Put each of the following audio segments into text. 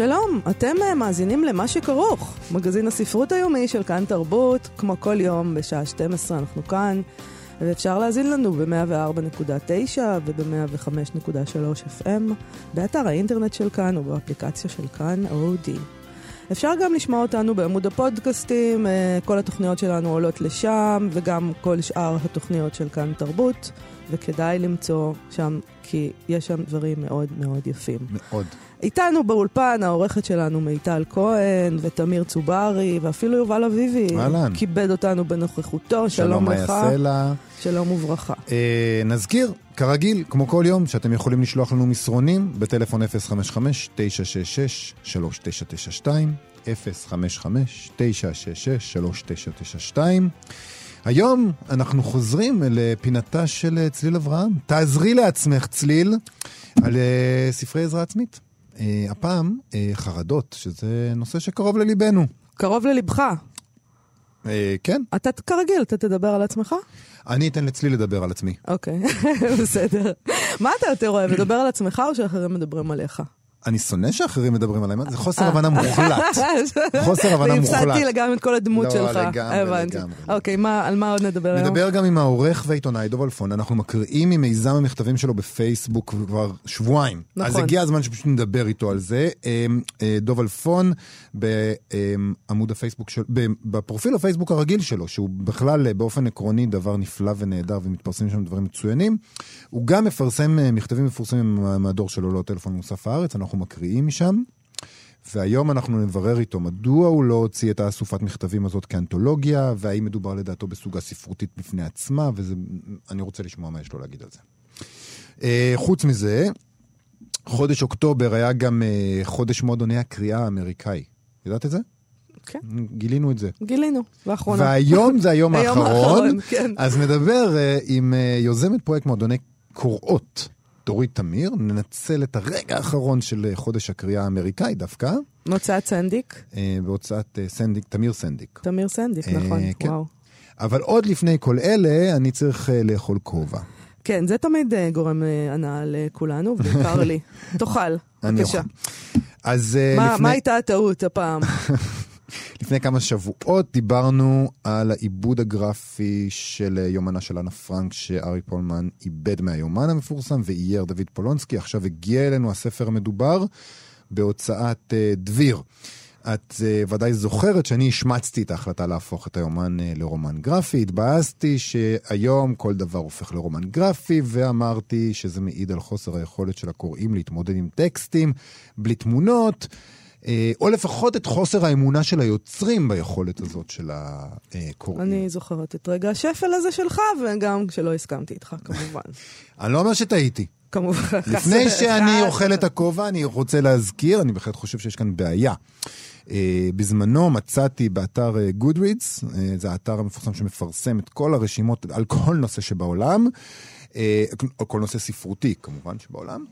שלום, אתם אה, מאזינים למה שכרוך, מגזין הספרות היומי של כאן תרבות, כמו כל יום בשעה 12 אנחנו כאן, ואפשר להאזין לנו ב-104.9 וב-105.3 FM, באתר האינטרנט של כאן ובאפליקציה של כאן אודי. אפשר גם לשמוע אותנו בעמוד הפודקאסטים, אה, כל התוכניות שלנו עולות לשם, וגם כל שאר התוכניות של כאן תרבות, וכדאי למצוא שם, כי יש שם דברים מאוד מאוד יפים. מאוד. איתנו באולפן העורכת שלנו מיטל כהן, ותמיר צוברי, ואפילו יובל אביבי. אהלן. כיבד אותנו בנוכחותו, שלום, שלום, לך. יעשה לה? שלום וברכה. אה, נזכיר, כרגיל, כמו כל יום, שאתם יכולים לשלוח לנו מסרונים בטלפון 055-966-3992, 055-966-3992. היום אנחנו חוזרים לפינתה של אה, צליל אברהם. תעזרי לעצמך, צליל, על אה, ספרי עזרה עצמית. אה, הפעם, חרדות, שזה נושא שקרוב לליבנו. קרוב ללבך. אה, כן, אתה כרגיל, אתה תדבר על עצמך? אני אתן לצליל לדבר על עצמי. אוקיי, בסדר. מה אתה יותר אוהב, לדבר על עצמך או שאחרים מדברים עליך? אני שונא שאחרים מדברים עליי, זה חוסר הבנה מוחלט. חוסר הבנה והפסדתי מוחלט. לגמרי את כל הדמות לא, שלך. לגמרי, הבנתי. לגמרי. אוקיי, על מה עוד נדבר היום? נדבר גם עם העורך והעיתונאי דוב אלפון, אנחנו מקריאים ממיזם המכתבים שלו בפייסבוק כבר שבועיים. אז נכון. הגיע הזמן שפשוט נדבר איתו על זה. אמ, אה, דוב אלפון בעמוד הפייסבוק של... ב- בפרופיל הפייסבוק הרגיל שלו, שהוא בכלל אה, באופן עקרוני דבר נפלא ונהדר ומתפרסמים שם דברים מצוינים. הוא גם מפרסם אה, מכתבים מפורסמים מה- מהדור שלו, לא טלפון מוסף הארץ, אנחנו מקריאים משם. והיום אנחנו נברר איתו מדוע הוא לא הוציא את האסופת מכתבים הזאת כאנתולוגיה, והאם מדובר לדעתו בסוגה ספרותית בפני עצמה, ואני רוצה לשמוע מה יש לו להגיד על זה. אה, חוץ מזה, חודש אוקטובר היה גם אה, חודש מועדוני הקריאה האמריקאי. ידעת את זה? כן. גילינו את זה. גילינו, לאחרונה. והיום זה היום היום האחרון, האחרון, כן. אז נדבר אה, עם יוזמת פרויקט מועדוני קוראות, דורית תמיר, ננצל את הרגע האחרון של אה, חודש הקריאה האמריקאי דווקא, מהוצאת סנדיק, אה, בהוצאת אה, סנדיק, תמיר סנדיק. תמיר סנדיק, אה, נכון, כן. וואו. אבל עוד לפני כל אלה, אני צריך אה, לאכול כובע. כן, זה תמיד אה, גורם אה, הנאה לכולנו, ובעיקר לי. תאכל, בבקשה. אז אה, מה לפני... מה הייתה הטעות הפעם? לפני כמה שבועות דיברנו על העיבוד הגרפי של אה, יומנה של אנה פרנק שארי פולמן איבד מהיומן המפורסם ואייר דוד פולונסקי. עכשיו הגיע אלינו הספר המדובר בהוצאת אה, דביר. את uh, ודאי זוכרת שאני השמצתי את ההחלטה להפוך את היומן uh, לרומן גרפי, התבאסתי שהיום כל דבר הופך לרומן גרפי, ואמרתי שזה מעיד על חוסר היכולת של הקוראים להתמודד עם טקסטים בלי תמונות, uh, או לפחות את חוסר האמונה של היוצרים ביכולת הזאת של הקוראים. אני זוכרת את רגע השפל הזה שלך, וגם כשלא הסכמתי איתך, כמובן. אני לא אומר שטעיתי. כמובן. לפני שאני. אוכל את הכובע, אני רוצה להזכיר, אני בהחלט חושב שיש כאן בעיה. Uh, בזמנו מצאתי באתר גודרידס, uh, זה האתר המפורסם שמפרסם את כל הרשימות על כל נושא שבעולם, uh, על כל נושא ספרותי כמובן שבעולם.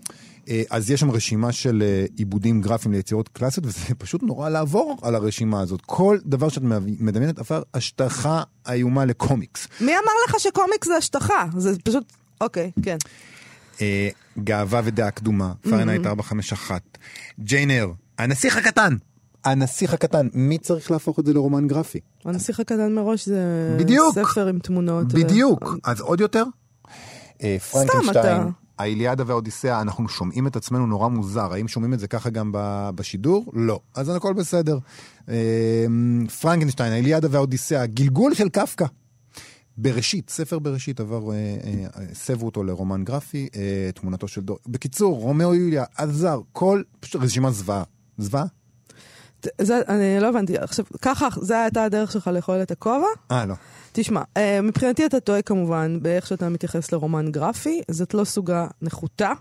Uh, אז יש שם רשימה של uh, עיבודים גרפיים ליצירות קלאסיות, וזה פשוט נורא לעבור על הרשימה הזאת. כל דבר שאת מדמיינת עבר השטחה איומה לקומיקס. מי אמר לך שקומיקס זה השטחה? זה פשוט... אוקיי, כן. אה, גאווה ודעה קדומה, פרנהייט 451, ג'יין אייר, הנסיך הקטן. הנסיך הקטן, מי צריך להפוך את זה לרומן גרפי? הנסיך הקטן מראש זה... בדיוק. ספר עם תמונות. ו- בדיוק. אז עוד יותר? אה, אתה. פרנקנשטיין, האיליאדה והאודיסאה, אנחנו שומעים את עצמנו נורא מוזר. האם שומעים את זה ככה גם בשידור? לא. אז הכל בסדר. אה, פרנקנשטיין, האיליאדה והאודיסאה, גלגול של קפקא. בראשית, ספר בראשית עבר, אה, אה, הסבו אותו לרומן גרפי, אה, תמונתו של דור. בקיצור, רומאו ויוליה, עזר, כל, פשוט רשימה זוועה. זוועה? זה, אני לא הבנתי. עכשיו, ככה, זה הייתה הדרך שלך לאכול את הכובע? אה, לא. תשמע, אה, מבחינתי אתה טועה כמובן באיך שאתה מתייחס לרומן גרפי, זאת לא סוגה נחותה,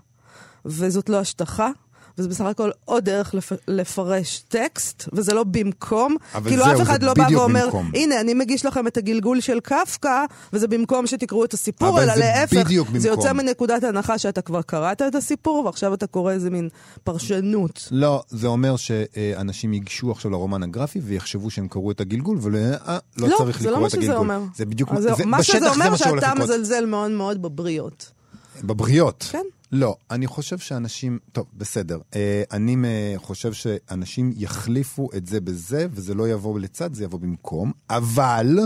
וזאת לא השטחה, וזה בסך הכל עוד דרך לפ... לפרש טקסט, וזה לא במקום. כאילו זהו, אף אחד זה לא בא ואומר, במקום. הנה, אני מגיש לכם את הגלגול של קפקא, וזה במקום שתקראו את הסיפור, אלא זה להפך. בדיוק זה יוצא. מנקודת הנחה שאתה כבר קראת את הסיפור, ועכשיו אתה קורא איזה מין פרשנות. לא, זה אומר שאנשים ייגשו עכשיו לרומן הגרפי ויחשבו שהם קראו את הגלגול, ולא אה, לא, לא, צריך זה לא לקרוא מה את שזה הגלגול. אומר. זה בדיוק, זה, מה שזה זה אומר מה שאתה. מזלזל מאוד מאוד בבריות. בבריות. כן. לא, אני חושב שאנשים, טוב, בסדר. אה, אני אה, חושב שאנשים יחליפו את זה בזה, וזה לא יבוא לצד, זה יבוא במקום, אבל,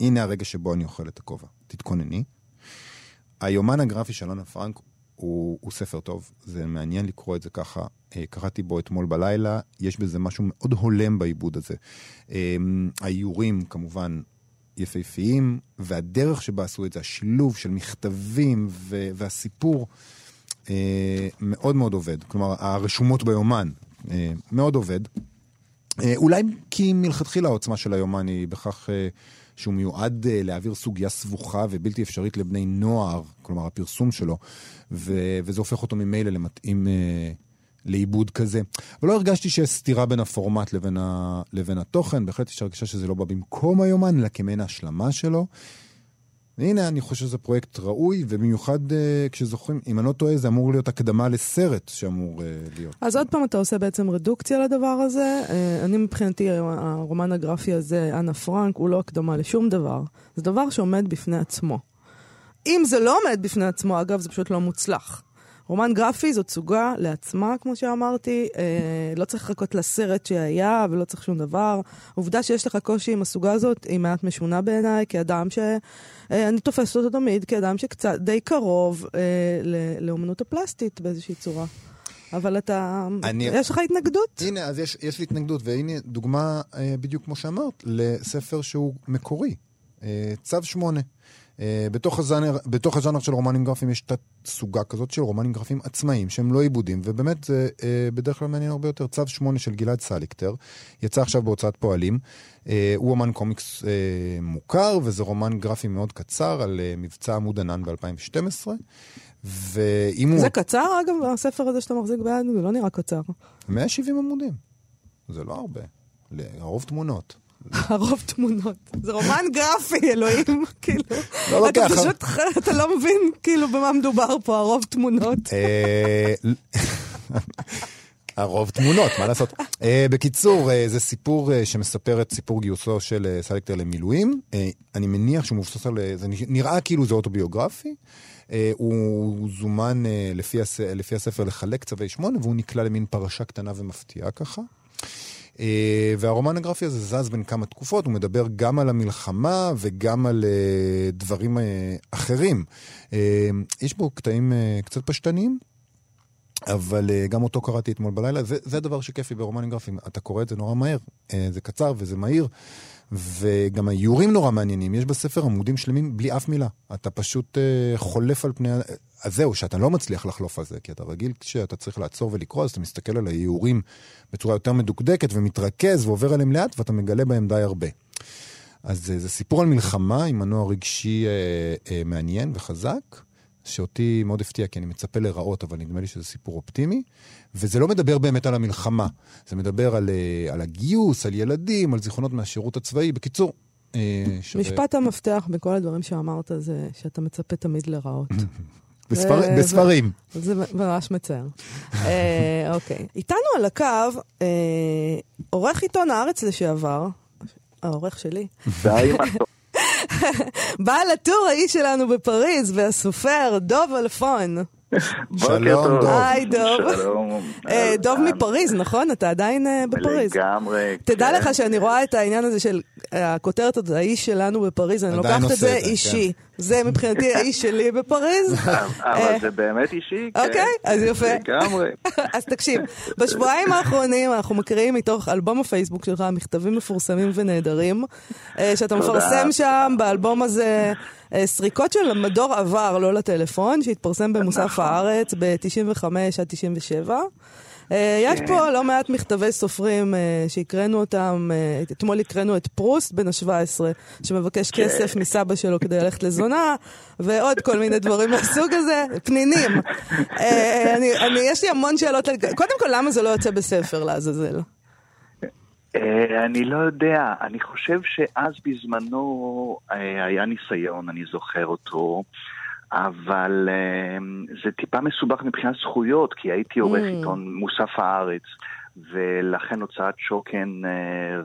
הנה הרגע שבו אני אוכל את הכובע. תתכונני. היומן הגרפי של אנה פרנק הוא, הוא ספר טוב, זה מעניין לקרוא את זה ככה. אה, קראתי בו אתמול בלילה, יש בזה משהו מאוד הולם בעיבוד הזה. האיורים, כמובן, יפהפיים, והדרך שבה עשו את זה, השילוב של מכתבים ו- והסיפור, אה, מאוד מאוד עובד. כלומר, הרשומות ביומן, אה, מאוד עובד. אה, אולי כי מלכתחילה העוצמה של היומן היא בכך אה, שהוא מיועד אה, להעביר סוגיה סבוכה ובלתי אפשרית לבני נוער, כלומר הפרסום שלו, ו- וזה הופך אותו ממילא למתאים אה, לעיבוד כזה. אבל לא הרגשתי שיש סתירה בין הפורמט לבין, ה- לבין התוכן, בהחלט יש הרגשה שזה לא בא במקום היומן, אלא כמעין ההשלמה שלו. והנה, אני חושב שזה פרויקט ראוי, ובמיוחד uh, כשזוכרים, אם אני לא טועה, זה אמור להיות הקדמה לסרט שאמור uh, להיות. אז עוד פעם אתה עושה בעצם רדוקציה לדבר הזה. אה, אני מבחינתי, הרומן הגרפי הזה, אנה פרנק, הוא לא הקדמה לשום דבר. זה דבר שעומד בפני עצמו. אם זה לא עומד בפני עצמו, אגב, זה פשוט לא מוצלח. רומן גרפי זאת סוגה לעצמה, כמו שאמרתי, אה, לא צריך לחכות לסרט שהיה ולא צריך שום דבר. העובדה שיש לך קושי עם הסוגה הזאת היא מעט משונה בעיניי, כאדם ש... אה, אני תופסת אותו תמיד כאדם שקצת די קרוב אה, ל- לאומנות הפלסטית באיזושהי צורה. אבל אתה... אני- יש לך התנגדות? הנה, אז יש, יש לי התנגדות, והנה דוגמה, אה, בדיוק כמו שאמרת, לספר שהוא מקורי, אה, צו שמונה. אה, בתוך הז'אנר, בתוך הז'אנר של רומנים גרפיים יש תת סוגה כזאת של רומנים גרפיים עצמאיים, שהם לא עיבודים, ובאמת זה אה, בדרך כלל מעניין הרבה יותר. צו שמונה של גלעד סליקטר, יצא עכשיו בהוצאת פועלים. אה, הוא אומן קומיקס אה, מוכר, וזה רומן גרפי מאוד קצר על אה, מבצע עמוד ענן ב-2012. ואם הוא... זה קצר, אגב, הספר הזה שאתה מחזיק ביד, זה לא נראה קצר. 170 עמודים. זה לא הרבה. הרוב תמונות. הרוב תמונות. זה רומן גרפי, אלוהים, כאילו. לא אתה לוקח. פשוט, אתה לא מבין כאילו במה מדובר פה, הרוב תמונות. אה, הרוב תמונות, מה לעשות? אה, בקיצור, אה, זה סיפור אה, שמספר את סיפור גיוסו של אה, סלקטר למילואים. אה, אני מניח שהוא מבוסס על... אה, זה נראה כאילו זה אוטוביוגרפי. אה, הוא זומן אה, לפי, הס... לפי הספר לחלק צווי שמונה, והוא נקלע למין פרשה קטנה ומפתיעה ככה. אה, והרומן הגרפי הזה זז בין כמה תקופות, הוא מדבר גם על המלחמה וגם על אה, דברים אה, אחרים. אה, יש בו קטעים אה, קצת פשטניים, אבל גם אותו קראתי אתמול בלילה, זה, זה הדבר שכיף לי ברומנים גרפיים, אתה קורא את זה נורא מהר, זה קצר וזה מהיר, וגם האיורים נורא מעניינים, יש בספר עמודים שלמים בלי אף מילה, אתה פשוט uh, חולף על פני, אז זהו, שאתה לא מצליח לחלוף על זה, כי אתה רגיל כשאתה צריך לעצור ולקרוא, אז אתה מסתכל על האיורים בצורה יותר מדוקדקת ומתרכז ועובר עליהם לאט, ואתה מגלה בהם די הרבה. אז uh, זה סיפור על מלחמה עם מנוע רגשי uh, uh, מעניין וחזק. שאותי מאוד הפתיע, כי אני מצפה לרעות, אבל נדמה לי שזה סיפור אופטימי. וזה לא מדבר באמת על המלחמה, זה מדבר על, אה, על הגיוס, על ילדים, על זיכרונות מהשירות הצבאי. בקיצור, אה, שווה... משפט המפתח בכל הדברים שאמרת זה שאתה מצפה תמיד לרעות. בספר... זה- בספרים. זה ממש מצער. אה, אוקיי. איתנו על הקו, אה, עורך עיתון הארץ לשעבר, העורך שלי. בעל הטור האיש שלנו בפריז, והסופר דוב אלפון. שלום. דוב. היי, דוב. שלום. אה, דוב. מפריז, נכון? אתה עדיין אה, בפריז. לגמרי. תדע כן. לך שאני רואה את העניין הזה של אה, הכותרת הזאת, האיש שלנו בפריז, אני לוקחת את זה אישי. זה מבחינתי האיש שלי בפריז. אבל זה באמת אישי, כן. אוקיי, אז יפה. לגמרי. אז תקשיב, בשבועיים האחרונים אנחנו מקריאים מתוך אלבום הפייסבוק שלך מכתבים מפורסמים ונהדרים, שאתה. מפרסם שם באלבום הזה סריקות של מדור עבר, לא לטלפון, שהתפרסם במוסף נכון. הארץ ב-95 עד 97. אה, יש כן. פה לא מעט מכתבי סופרים אה, שהקראנו אותם, אה, אתמול הקראנו את פרוסט בן ה-17, שמבקש כן. כסף מסבא שלו כדי ללכת לזונה, ועוד כל מיני דברים מהסוג הזה, פנינים. אה, אני, אני, יש לי המון שאלות, קודם כל, למה זה לא יוצא בספר לעזאזל? אה, אני לא יודע, אני חושב שאז בזמנו אה, היה ניסיון, אני זוכר אותו, אבל אה, זה טיפה מסובך מבחינת זכויות, כי הייתי עורך Mm. עיתון מוסף הארץ, ולכן הוצאת שוקן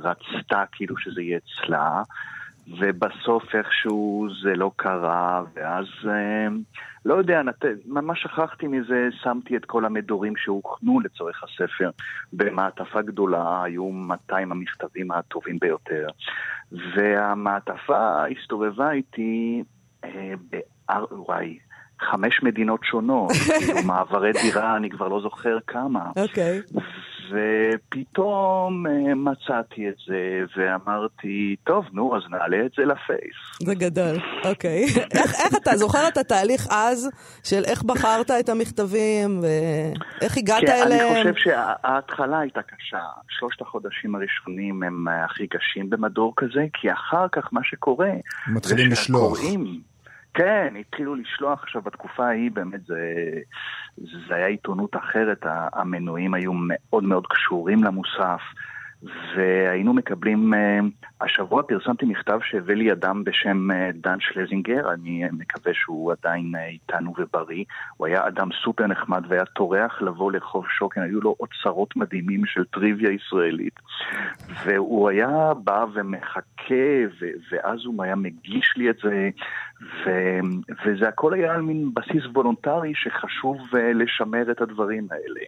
רצתה כאילו שזה יהיה אצלה, ובסוף איכשהו זה לא קרה, ואז לא יודע, נת... ממש שכחתי מזה, שמתי את כל המדורים שהוכנו לצורך הספר במעטפה גדולה, היו 200 המכתבים הטובים ביותר, והמעטפה הסתובבה איתי אה, באר... וואי, חמש מדינות שונות, כאילו מעברי דירה, אני כבר לא זוכר כמה. אוקיי. ופתאום אה, מצאתי את זה ואמרתי, טוב, נו, אז נעלה את זה לפייס. זה גדול, אוקיי. איך, איך אתה זוכר את התהליך אז, של איך בחרת את המכתבים, ואיך הגעת כן, אליהם? אני חושב שההתחלה הייתה קשה. שלושת החודשים הראשונים הם אה, הכי קשים במדור כזה, כי אחר כך מה שקורה... מתחילים לשלוח. כן, התחילו לשלוח. עכשיו, בתקופה ההיא באמת זה, זה היה עיתונות אחרת, המנויים היו מאוד מאוד קשורים למוסף, והיינו מקבלים... אה, השבוע פרסמתי מכתב שהביא לי אדם בשם אה, דן שלזינגר, אני מקווה שהוא עדיין אה, איתנו ובריא. הוא היה אדם סופר נחמד והיה טורח לבוא לרחוב שוקן, היו לו אוצרות מדהימים של טריוויה ישראלית. והוא היה בא ומחכה, ואז הוא היה מגיש לי את זה, ו- וזה הכל היה על מין בסיס וולונטרי שחשוב אה, לשמר את הדברים האלה.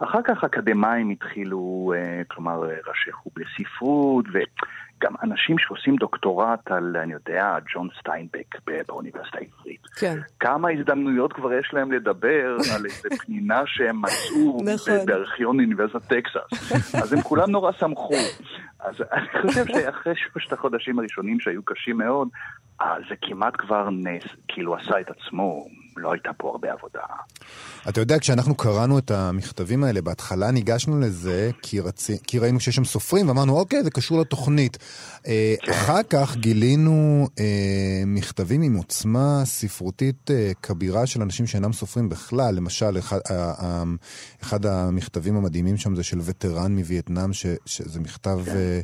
אחר כך אקדמאים התחילו, אה, כלומר, אה, ראשי חוג לספרות, וגם אנשים שעושים דוקטורט על, אני יודע, ג'ון סטיינבק באוניברסיטה העברית. כן. כמה הזדמנויות כבר יש להם לדבר על איזה פנינה שהם מצאו נכון. בארכיון אוניברסיטת טקסס. אז הם כולם נורא שמחו. אז אני חושב שאחרי שלושת החודשים הראשונים שהיו קשים מאוד, אז זה כמעט כבר נס, כאילו עשה את עצמו, לא הייתה פה הרבה עבודה. אתה יודע, כשאנחנו קראנו את המכתבים האלה, בהתחלה ניגשנו לזה כי, רצי, כי ראינו שיש שם סופרים, ואמרנו, אוקיי, זה קשור לתוכנית. אה, אחר כך גילינו אה, מכתבים עם עוצמה ספרותית אה, כבירה של אנשים שאינם סופרים בכלל. למשל, אחד, אה, אה, אחד המכתבים המדהימים שם זה של וטרן מווייטנאם, ש, שזה מכתב אה,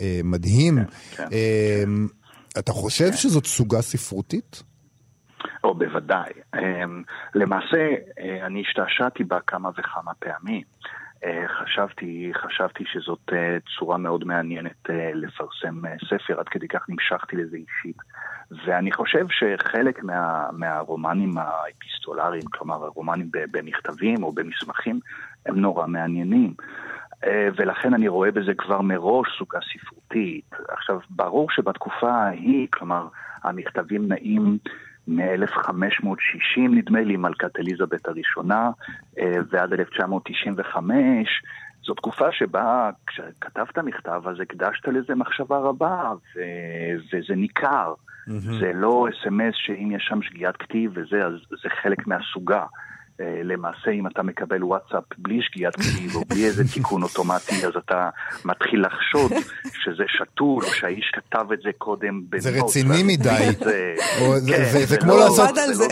אה, מדהים. כן. אה, אתה חושב שזאת סוגה ספרותית? או בוודאי. אמ, למעשה, אה, אני השתעשעתי בה כמה וכמה פעמים. אה, חשבתי, חשבתי שזאת אה, צורה מאוד מעניינת לפרסם ספר, עד כדי כך נמשכתי לזה אישית. ואני חושב שחלק מה, מהרומנים האפיסטולריים, כלומר הרומנים במכתבים או במסמכים, הם נורא מעניינים. ולכן אני רואה בזה כבר מראש סוגה ספרותית. עכשיו, ברור שבתקופה ההיא, כלומר, המכתבים נעים מ-1560, נדמה לי, מלכת אליזבת הראשונה, אה, ועד 1995. זו תקופה שבה כשכתבת מכתב, אז הקדשת לזה מחשבה רבה, ו- וזה ניכר. זה לא אס.אם.אס שאם יש שם שגיאת כתיב וזה, אז זה חלק מהסוגה. אה, למעשה, אם אתה מקבל וואטסאפ בלי שגיאת כתיב או בלי איזה תיקון אוטומטי, אז אתה מתחיל לחשוד שזה שתול, או שהאיש כתב את זה קודם בנוט. זה רציני מדי. זה- כן, כמו לא- לא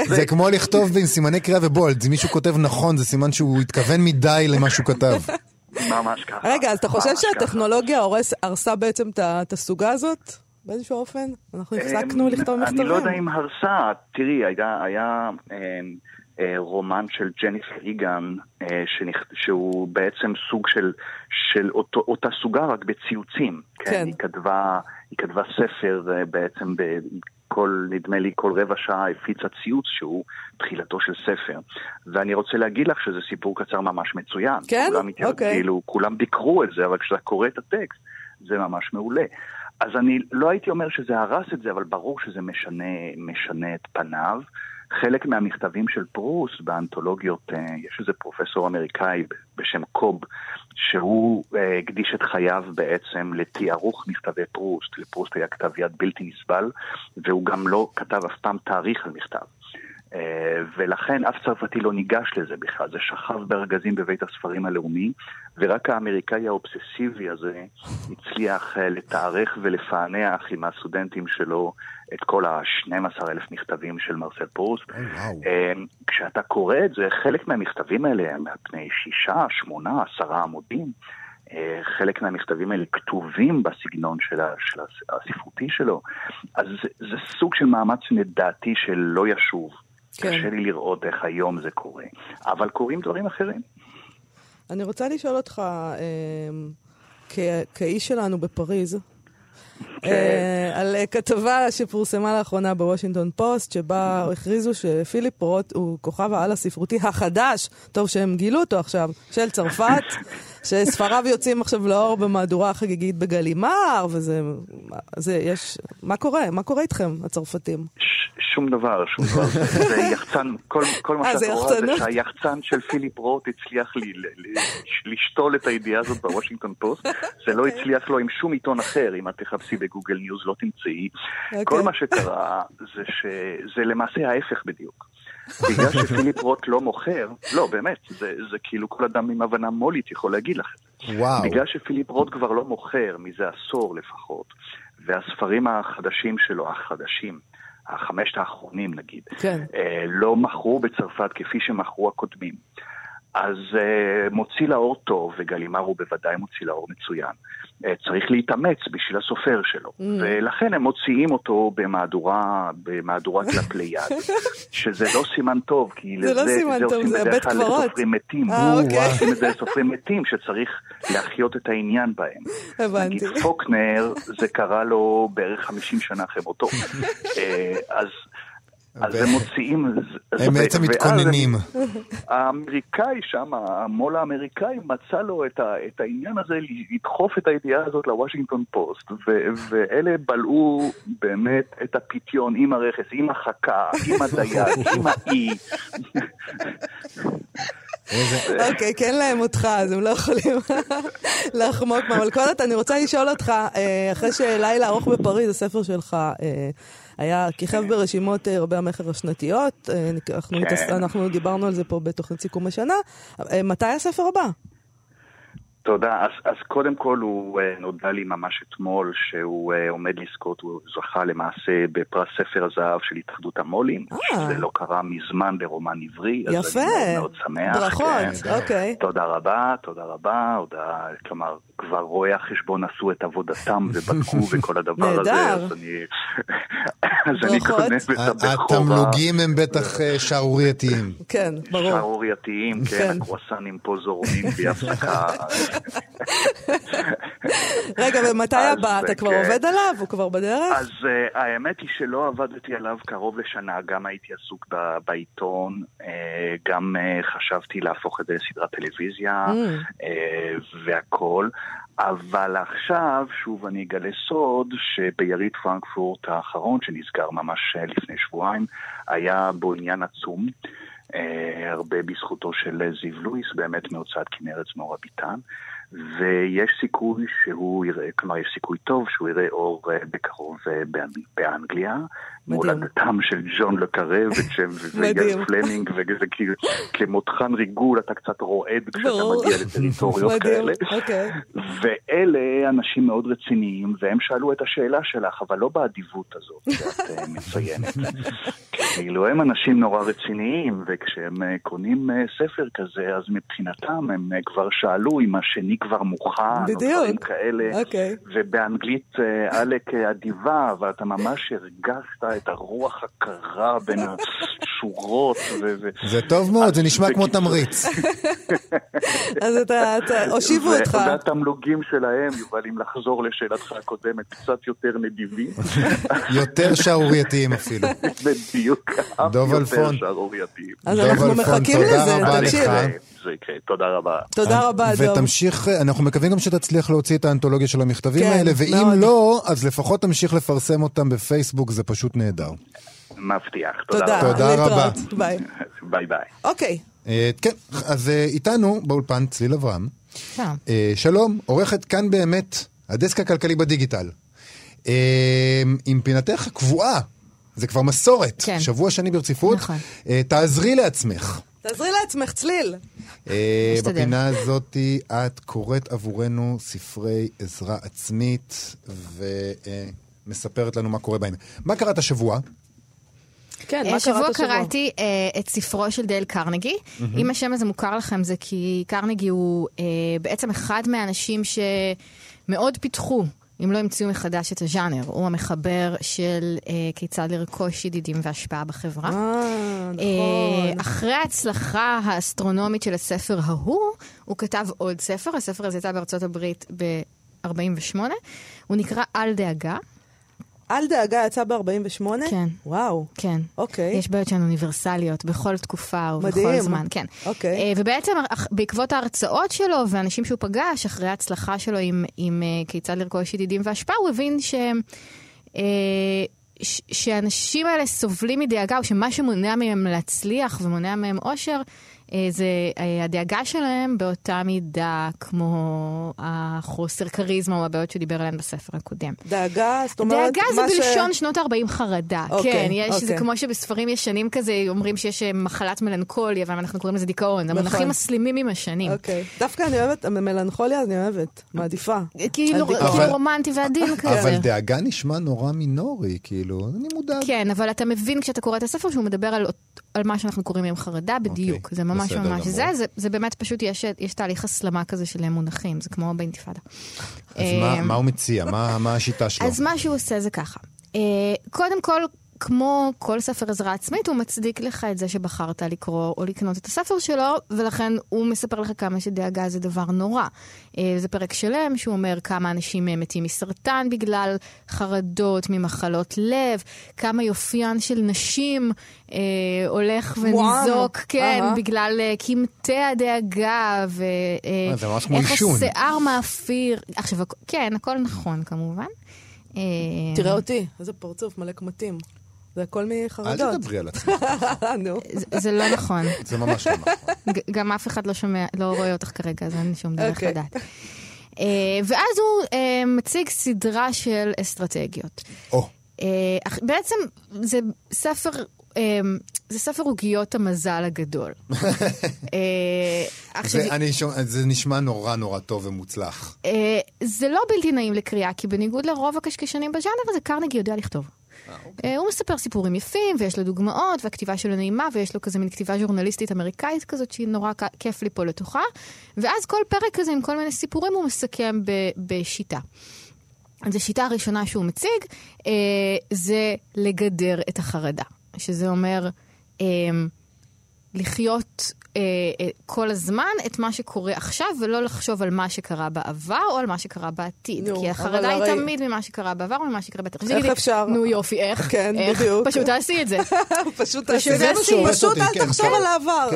זה. כמו לכתוב עם סימני קריאה ובולד, אם מישהו כותב נכון זה סימן שהוא התכוון מדי למה שהוא כתב. ממש ככה. רגע, אז אתה חושב. שהטכנולוגיה הרסה בעצם את הסוגה הזאת? באיזשהו אופן? אנחנו הפסקנו אמ, לכתוב מכתבים. אני לא יודע אם הרסה, תראי, היה, אמ, רומן של ג'ניפר היגן, אה, שנכ... שהוא בעצם סוג של, של אותו, אותה סוגה רק בציוצים. כן. היא כתבה, היא כתבה ספר אה, בעצם בכל, נדמה לי, כל רבע שעה הפיצה ציוץ שהוא תחילתו של ספר. ואני רוצה להגיד לך שזה סיפור קצר ממש מצוין. כן? כולם התייחסו, אוקיי. כאילו, כולם ביקרו את זה, אבל כשאתה קורא את הטקסט, זה ממש מעולה. אז אני לא הייתי אומר שזה הרס את זה, אבל ברור שזה משנה, משנה את פניו. חלק מהמכתבים של פרוס באנתולוגיות, אה, יש איזה פרופסור אמריקאי בשם קוב, שהוא אה, הקדיש את חייו בעצם לתיארוך מכתבי פרוסט. לפרוסט היה כתב יד בלתי נסבל, והוא גם לא כתב אף פעם תאריך על מכתב. אה, ולכן אף צרפתי לא ניגש לזה בכלל, זה שכב בארגזים בבית הספרים הלאומי, ורק האמריקאי האובססיבי הזה הצליח לתארך ולפענח עם הסטודנטים שלו את כל ה-12 אלף מכתבים של מרסל פרוסט. וואו. אה, כשאתה קורא את זה, חלק מהמכתבים האלה הם על פני שישה, שמונה, עשרה עמודים. אה, חלק מהמכתבים האלה כתובים בסגנון של, ה, של הס- הספרותי שלו. אז זה, זה סוג של מאמץ לדעתי שלא ישוב. כן. קשה לי לראות איך היום זה קורה. אבל קורים דברים אחרים. אני רוצה לשאול אותך, אה, כ- כאיש שלנו בפריז, על אה, כתבה שפורסמה לאחרונה בוושינגטון פוסט, שבה הכריזו שפיליפ רוט הוא כוכב העל הספרותי החדש, טוב שהם גילו אותו עכשיו, של צרפת, שספריו יוצאים עכשיו לאור במהדורה חגיגית בגלימר, וזה, זה, יש, מה קורה? מה קורה איתכם, הצרפתים? שום דבר, שום דבר. זה, יחצן, כל, כל מה אה, שאת רואה זה? שהיחצן של פיליפ רוט הצליח לי, ל, ל, לשתול את הידיעה הזאת בוושינגטון פוסט. זה לא הצליח לו עם שום עיתון אחר, אם את תחפשי בגוגל ניוז לא תמצאי. אוקיי. כל מה שקרה זה שזה למעשה ההפך בדיוק. בגלל שפיליפ רוט לא מוכר, לא באמת, זה, זה כאילו כל אדם עם הבנה מו"לית יכול להגיד לך את זה. וואו. בגלל שפיליפ רוט כבר לא מוכר מזה עשור לפחות, והספרים החדשים שלו, החדשים, החמשת האחרונים נגיד, כן. אה, לא מכרו בצרפת כפי שמכרו הקודמים. אז אה, מוציא לאור טוב, וגלימר הוא בוודאי מוציא לאור מצוין. אה, צריך להתאמץ בשביל הסופר שלו, Mm. ולכן הם מוציאים אותו במהדורה, במהדורת כלפי יד, שזה לא סימן טוב, כי זה לא לזה, סימן זה טוב, זה בדרך כלל קברות. לסופרים מתים. אה, אוקיי. עושים את זה לסופרים מתים שצריך להחיות את העניין בהם. הבנתי. נגיד פוקנר, זה קרה לו בערך 50 שנה אחרי מותו. אה, אז... אז הם מוציאים... הם בעצם מתכוננים. האמריקאי שם, המו"ל האמריקאי מצא לו את, ה, את העניין הזה לדחוף את הידיעה הזאת לוושינגטון פוסט, ו, ואלה בלעו באמת את הפיתיון עם הרכס, עם החכה, עם הדייג, עם האי. אוקיי, כן להם אותך, אז הם לא יכולים לחמוק מהמלכודת. אני רוצה לשאול אותך, אה, אחרי שלילה ארוך בפריז, הספר שלך אה, היה כיכב ברשימות אה, רבי המכר השנתיות, אה, אנחנו כן. אנחנו דיברנו על זה פה בתוכנית סיכום השנה. אה, מתי הספר הבא? תודה. אז, אז קודם כל הוא אה, נודע לי ממש אתמול שהוא אה, עומד לזכות, הוא זכה למעשה בפרס ספר הזהב של התאחדות המו"לים, אה. שזה לא קרה מזמן ברומן עברי, אז יפה. אני מאוד מאוד שמח. ברכות, כן. אוקיי. תודה רבה, תודה רבה. הודעה, כלומר, כבר רואי החשבון עשו את עבודתם ובדקו וכל הדבר הזה, נהדר. אז אני, אז אני. קונה את הבכורה. התמלוגים הם בטח שערורייתיים. כן, ברור. שערורייתיים, כן. כן, הקרואסנים פה זורמים בלי הפסקה. רגע, ומתי הבא? אתה כבר כן. עובד עליו? הוא כבר בדרך? אז uh, האמת היא שלא עבדתי עליו קרוב לשנה, גם הייתי עסוק בעיתון, uh, גם uh, חשבתי להפוך את זה לסדרת טלוויזיה Mm. והכל, אבל עכשיו, שוב אני אגלה סוד, שביריד פרנקפורט האחרון, שנסגר ממש לפני שבועיים, היה בו עניין עצום. Uh, הרבה בזכותו של זיו לואיס, באמת מהוצאת כנרת זמורה ביטן, ויש סיכוי שהוא יראה, כלומר יש סיכוי טוב שהוא יראה אור אה, בקרוב אה, באנ- באנגליה, מולדתם של ג'ון מדהים. ויגאל פלמינג, וזה כאילו כמותחן ריגול אתה קצת רועד כשאתה. מגיע לטריטוריות כאלה. אוקיי. ואלה אנשים מאוד רציניים, והם שאלו את השאלה שלך, אבל לא באדיבות הזאת שאת אה, מציינת. כאילו הם אנשים נורא רציניים, וכשהם אה, קונים אה, ספר כזה, אז מבחינתם הם אה, כבר שאלו אם השני כבר מוכן, או בדיוק. דברים כאלה. אוקיי. ובאנגלית עלק אדיבה, אבל אתה ממש הרגשת את הרוח הקרה בין השורות. ו- ו- זה טוב מאוד, זה נשמע כמו. תמריץ. אז אתה, אתה- הושיבו אותך. והתמלוגים שלהם, יובל, אם לחזור לשאלתך הקודמת, קצת יותר נדיבים. יותר שערורייתיים אפילו. בדיוק, דוב אלפון. אז אנחנו מחכים תודה לזה, רבה תקשיב. לך. זה יקרה, תודה רבה. תודה רבה, דוב. ותמשיך, אנחנו מקווים גם שתצליח להוציא את האנתולוגיה של המכתבים כן, האלה, ואם. לא, אז לפחות תמשיך לפרסם אותם בפייסבוק, זה פשוט נהדר. מבטיח, תודה. תודה רבה. תודה רבה. להתראות, ביי. ביי ביי. אוקיי. אה, כן, אז אה, איתנו באולפן צליל אברהם. שלום. אה, שלום, עורכת כאן באמת, הדסק הכלכלי בדיגיטל. עם פינתך הקבועה, זה כבר מסורת. כן. שבוע שני ברציפות. נכון. אה, תעזרי לעצמך. תעזרי לעצמך צליל. אה. בפינה הזאת את קוראת עבורנו ספרי עזרה עצמית ומספרת לנו מה קורה בהם. מה קראת השבוע? כן, מה השבוע קראת השבוע? קראתי אה, את ספרו של דייל קרנגי. אם השם הזה מוכר לכם זה כי קרנגי הוא אה, בעצם אחד מהאנשים שמאוד פיתחו. אם לא המציאו מחדש את הז'אנר, הוא המחבר של אה, כיצד לרכוש ידידים והשפעה בחברה. אה, נכון. אה, אחרי ההצלחה האסטרונומית של הספר ההוא, הוא כתב עוד ספר, הספר הזה יצא בארצות הברית ב-48, הוא נקרא אל דאגה. אל דאגה יצא ב-48? כן. וואו. כן. אוקיי. יש בעיות שהן אוניברסליות בכל תקופה ובכל מדהים. זמן, כן. אוקיי. אה, ובעצם בעקבות ההרצאות שלו ואנשים שהוא פגש, אחרי ההצלחה שלו עם, עם אה, כיצד לרכוש ידידים והשפעה, הוא הבין ש... אה, ש- שהאנשים האלה סובלים מדאגה, או שמה שמונע מהם להצליח ומונע מהם אושר, זה אה, הדאגה שלהם באותה מידה כמו החוסר כריזמה או הבעיות שדיבר עליהן בספר הקודם. דאגה, זאת אומרת, דאגה זה מה ש- בלשון שנות ה-40 חרדה. אוקיי, כן, יש, זה אוקיי. כמו שבספרים ישנים כזה אומרים שיש אה, מחלת מלנכוליה, אבל אנחנו קוראים לזה דיכאון. נכון. המונחים מסלימים עם השנים. אוקיי. דווקא אני אוהבת, מלנכוליה אני אוהבת, מעדיפה. כאילו. כאילו אבל- רומנטי ועדין כזה. אבל דאגה נשמע נורא מינורי, כאילו, אני מודאג. כן, אבל אתה מבין כשאתה קורא את הספר שהוא מדבר על, על מה שאנחנו קוראים היום חרדה בדיוק. אוקיי, זה ממש ממש. זה, זה, זה באמת פשוט, יש, יש תהליך הסלמה כזה של מונחים, זה כמו באינתיפאדה. אז מה- אה, מה הוא מציע? מה מה השיטה שלו? אז מה שהוא עושה זה ככה. אה, קודם כל, כמו כל ספר עזרה עצמית, הוא מצדיק לך את זה שבחרת לקרוא או לקנות את הספר שלו, ולכן הוא מספר לך כמה שדאגה זה דבר נורא. אה, זה פרק שלם שהוא אומר כמה אנשים אה, מתים מסרטן בגלל חרדות, ממחלות לב, כמה יופיין של נשים אה, הולך. וניזוק, כן, אהה. בגלל אה, קמטי הדאגה, אה, כמו ואיך עישון. השיער מאפיר. עכשיו, כן, הכל נכון כמובן. אה, תראה אותי, איזה פרצוף מלא קמטים. זה הכל אל מחרדות. תדברי על עצמך, נו. זה- זה לא נכון. זה ממש לא נכון. גם אף אחד לא שומע, לא רואה אותך כרגע, אז אין שום דרך אוקיי. לדעת. אה, ואז הוא אה, מציג סדרה של אסטרטגיות. או, אה, בעצם זה ספר, זה ספר עוגיות המזל הגדול. זה- אני שומע- זה נשמע נורא נורא טוב ומוצלח. זה לא בלתי נעים לקריאה, כי בניגוד לרוב הקשקשנים בז'אנר הזה, קרנגי יודע לכתוב. אה, הוא מספר סיפורים יפים, ויש לו דוגמאות, והכתיבה שלו נעימה, ויש לו כזה מין כתיבה ז'ורנליסטית אמריקאית כזאת, שהיא נורא כיף לי פה לתוכה. ואז כל פרק כזה עם כל מיני סיפורים הוא מסכם בשיטה. אז השיטה הראשונה שהוא מציג אה, זה לגדר את החרדה, שזה אומר אה, לחיות אה, אה, כל הזמן את מה שקורה עכשיו, ולא לחשוב על מה שקרה בעבר או על מה שקרה בעתיד. נו, כי החרדה היא הרי- תמיד ממה שקרה בעבר או ממה שקרה בעתיד. איך אפשר? נו יופי, איך? כן, איך? בדיוק. פשוט תעשי את זה. פשוט זה תעשי מה שהורס פשוט אותי, אל כן, תחשוב כן. על העבר.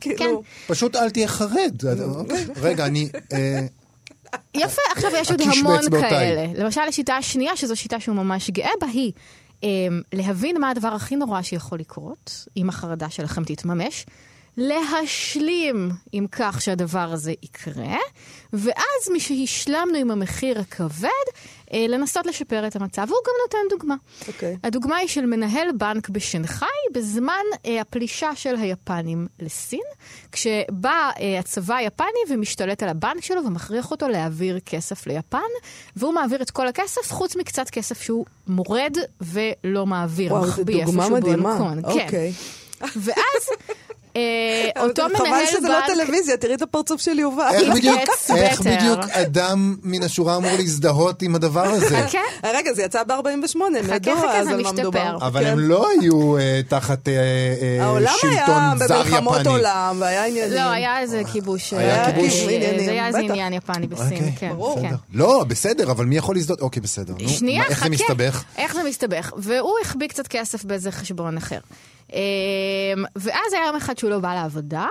כן. כאילו, פשוט אל תהיה חרד. אוקיי, רגע, אני... אה, יפה, עכשיו יש עוד המון. כאלה. למשל, השיטה השנייה, שזו שיטה שהוא ממש גאה בה, היא אמ, להבין מה הדבר הכי נורא שיכול לקרות, אם החרדה שלכם תתממש, להשלים עם כך שהדבר הזה יקרה, ואז משהשלמנו עם המחיר הכבד, אה, לנסות לשפר את המצב. והוא גם נותן דוגמה. אוקיי. הדוגמה היא של מנהל בנק בשנגחאי בזמן אה, הפלישה של היפנים לסין, כשבא אה, הצבא היפני ומשתלט על הבנק שלו ומכריח אותו להעביר כסף ליפן, והוא מעביר את כל הכסף חוץ מקצת כסף שהוא מורד ולא מעביר, וואו, זו דוגמה מדהימה. כן. אוקיי. ואז אה, אותו מנהל חבל שזה לא בנק... טלוויזיה, תראי את הפרצוף של יובל. איך בדיוק, אדם מן השורה אמור להזדהות עם הדבר הזה? כן, אה, רגע, זה יצא ב-48, הם חכה, ידעו חכה, אז זה על מה משתפר. מדובר. אבל כן. הם לא היו אה, תחת אה, אה, העולם היה שלטון זר במלחמות יפני. עולם, והיה עניינים. לא, היה איזה כיבוש. היה אה, כיבוש. אה, עניינים, זה היה איזה. עניין יפני בסין, אוקיי, כן. ברור. כן. לא, בסדר, אבל מי יכול להזדהות? אוקיי, בסדר. שנייה, מה, איך חכה. זה מסתבך? איך זה מסתבך? והוא החביא קצת כסף באיזה חשבון אחר. אמ, ואז היה יום אחד שהוא לא בא לעבודה,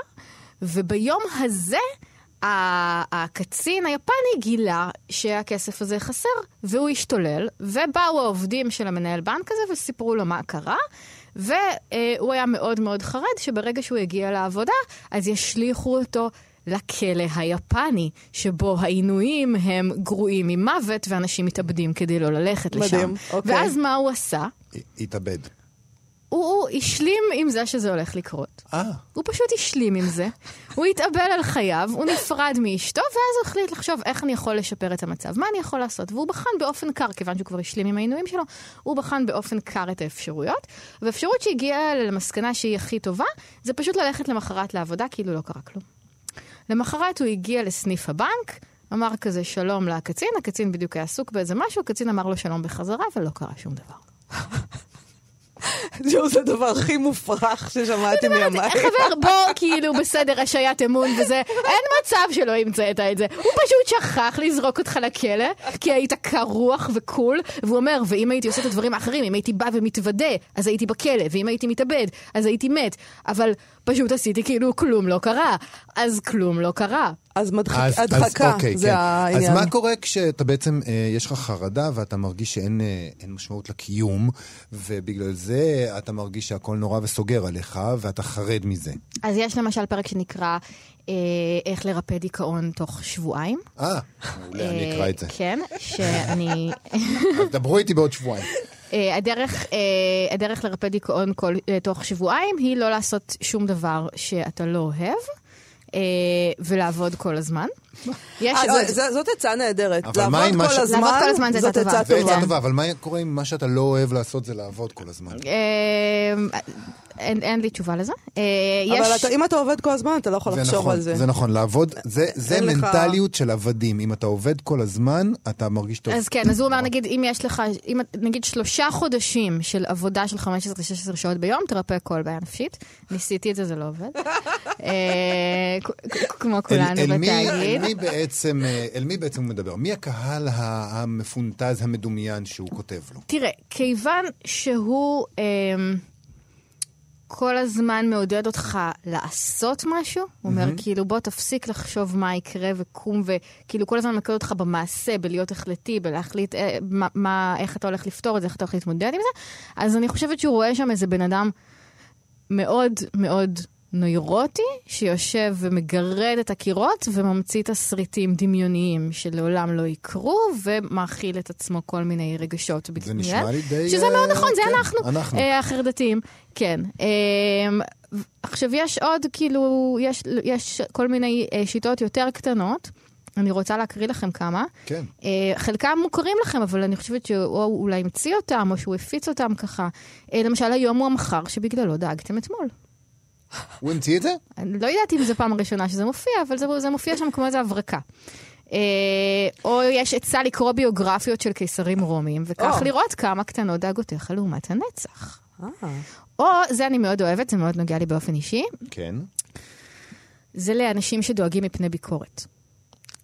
וביום הזה הקצין היפני גילה שהכסף הזה חסר, והוא השתולל, ובאו העובדים של המנהל בנק הזה וסיפרו לו מה קרה. והוא היה מאוד מאוד חרד שברגע שהוא יגיע לעבודה, אז ישליכו אותו לכלא היפני, שבו העינויים הם גרועים ממוות ואנשים מתאבדים כדי לא ללכת לשם. מדהים, אוקיי. ואז מה הוא עשה? התאבד. הוא, השלים עם זה שזה הולך לקרות. אה. הוא פשוט השלים עם זה, הוא התאבל על חייו, הוא נפרד מאשתו, ואז הוא החליט לחשוב איך אני יכול לשפר את המצב, מה אני יכול לעשות. והוא בחן באופן קר, כיוון שהוא כבר השלים עם העינויים שלו, הוא בחן באופן קר את האפשרויות, והאפשרות שהגיעה למסקנה שהיא הכי טובה, זה פשוט ללכת למחרת לעבודה כאילו לא קרה כלום. למחרת הוא הגיע לסניף הבנק, אמר כזה שלום לקצין, הקצין בדיוק היה עסוק באיזה משהו, הקצין אמר לו שלום בחזרה, ולא קרה שום דבר. זהו, זה הדבר הכי מופרך ששמעתי מימיי. חבר, בוא, כאילו, בסדר, השעיית אמון וזה, אין מצב שלא המצאת את זה. הוא פשוט שכח לזרוק אותך לכלא, כי היית קר רוח וקול, והוא אומר, ואם הייתי עושה את הדברים האחרים, אם הייתי בא ומתוודה, אז הייתי בכלא, ואם הייתי מתאבד, אז הייתי מת. אבל פשוט עשיתי כאילו כלום לא קרה. אז כלום לא קרה. אז מדחק- אז- אז הדחקה, אוקיי, זה כן. העניין. אז מה קורה כשאתה בעצם, אה, יש לך חרדה ואתה מרגיש שאין אה, משמעות לקיום, ובגלל זה אתה מרגיש שהכל נורא וסוגר עליך, ואתה חרד מזה. אז יש למשל פרק שנקרא אה, איך לרפא דיכאון תוך שבועיים. אה, מעולה, אני אקרא את זה. אה, כן, שאני... אז דברו איתי בעוד שבועיים. אה, הדרך, אה, הדרך לרפא דיכאון כל, אה, תוך שבועיים היא לא לעשות שום דבר שאתה לא אוהב. ולעבוד כל הזמן. יש עוד... זה- זה- זאת עצה נהדרת. לעבוד כל הזמן, לעבוד כל הזמן זאת עצה טובה. אבל מה קורה עם מה שאתה לא אוהב לעשות זה לעבוד כל הזמן? אה, אין, אין לי תשובה לזה. אה, אבל יש... אתה- אם אתה עובד כל הזמן, אתה לא יכול זה לחשוב נכון, על זה. זה נכון, לעבוד, זה, זה אין לך- מנטליות של עבדים. אם אתה עובד כל הזמן, אתה מרגיש טוב. אז כן, אז הוא אומר, נגיד, אם יש לך, אם, נגיד שלושה חודשים של עבודה של 15-16 שעות ביום, תרפא כל בעיה נפשית. ניסיתי את זה, זה לא עובד. אה, כמו כולנו אל, אל, מי, אל, בתאגיד. מי בעצם, אה, אל מי בעצם הוא מדבר? מי הקהל המפונטז, המדומיין שהוא כותב לו? תראה, כיוון שהוא אמ, כל הזמן מעודד אותך לעשות משהו, הוא אומר, כאילו, בוא תפסיק לחשוב מה יקרה וקום, וכאילו כל הזמן מקד אותך במעשה, בלהיות החלטי, בלהחליט אה, מה, מה, איך אתה הולך לפתור את זה, איך אתה הולך להתמודד עם זה. אז אני חושבת שהוא רואה שם איזה בן אדם מאוד מאוד נוירוטי, שיושב ומגרד את הקירות וממציא תסריטים דמיוניים שלעולם לא יקרו, ומאכיל את עצמו כל מיני רגשות. זה בגלל- נשמע לי די... שזה אה, מאוד נכון, זה כן, אנחנו, אנחנו. אה, החרדתיים, כן. אה, עכשיו יש עוד, כאילו, יש, יש כל מיני אה, שיטות יותר קטנות. אני רוצה להקריא לכם כמה. כן. אה, חלקם מוכרים לכם, אבל אני חושבת שהוא אולי המציא אותם, או שהוא הפיץ אותם ככה. אה, למשל, היום הוא המחר שבגללו דאגתם אתמול. הוא המציא את זה? אני לא יודעת אם זו פעם ראשונה שזה מופיע, אבל זה, זה מופיע שם כמו איזה הברקה. אה, או יש עצה לקרוא ביוגרפיות של קיסרים רומיים, וכך או. לראות כמה קטנות דאגותיך לעומת הנצח. אה, או, זה אני מאוד אוהבת, זה מאוד נוגע לי באופן אישי, כן. זה לאנשים שדואגים מפני ביקורת.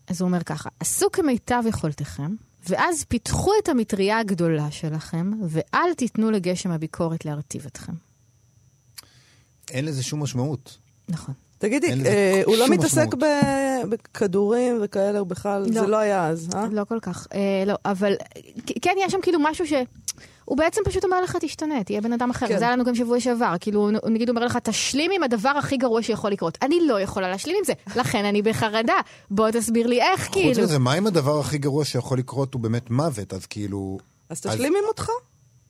אז הוא אומר ככה, עשו כמיטב יכולתכם, ואז פיתחו את המטריה הגדולה שלכם, ואל תיתנו לגשם הביקורת להרטיב אתכם. אין לזה שום משמעות. נכון. תגידי, אה, הוא לא מתעסק. ב- בכדורים וכאלה, הוא בכלל, לא. זה לא היה אז, אה? לא כל כך, אה, לא, אבל כן, יש שם כאילו משהו ש... הוא בעצם פשוט אומר לך, תשתנה, תהיה בן אדם אחר. כן. זה היה לנו גם שבוע שעבר. כאילו, הוא נגיד אומר לך, תשלים עם הדבר הכי גרוע שיכול לקרות. אני לא יכולה להשלים עם זה, לכן אני בחרדה. בוא תסביר לי איך, חוץ כאילו. מזה, מה אם הדבר הכי גרוע שיכול לקרות הוא באמת מוות? אז כאילו... אז תשלים עם אותך.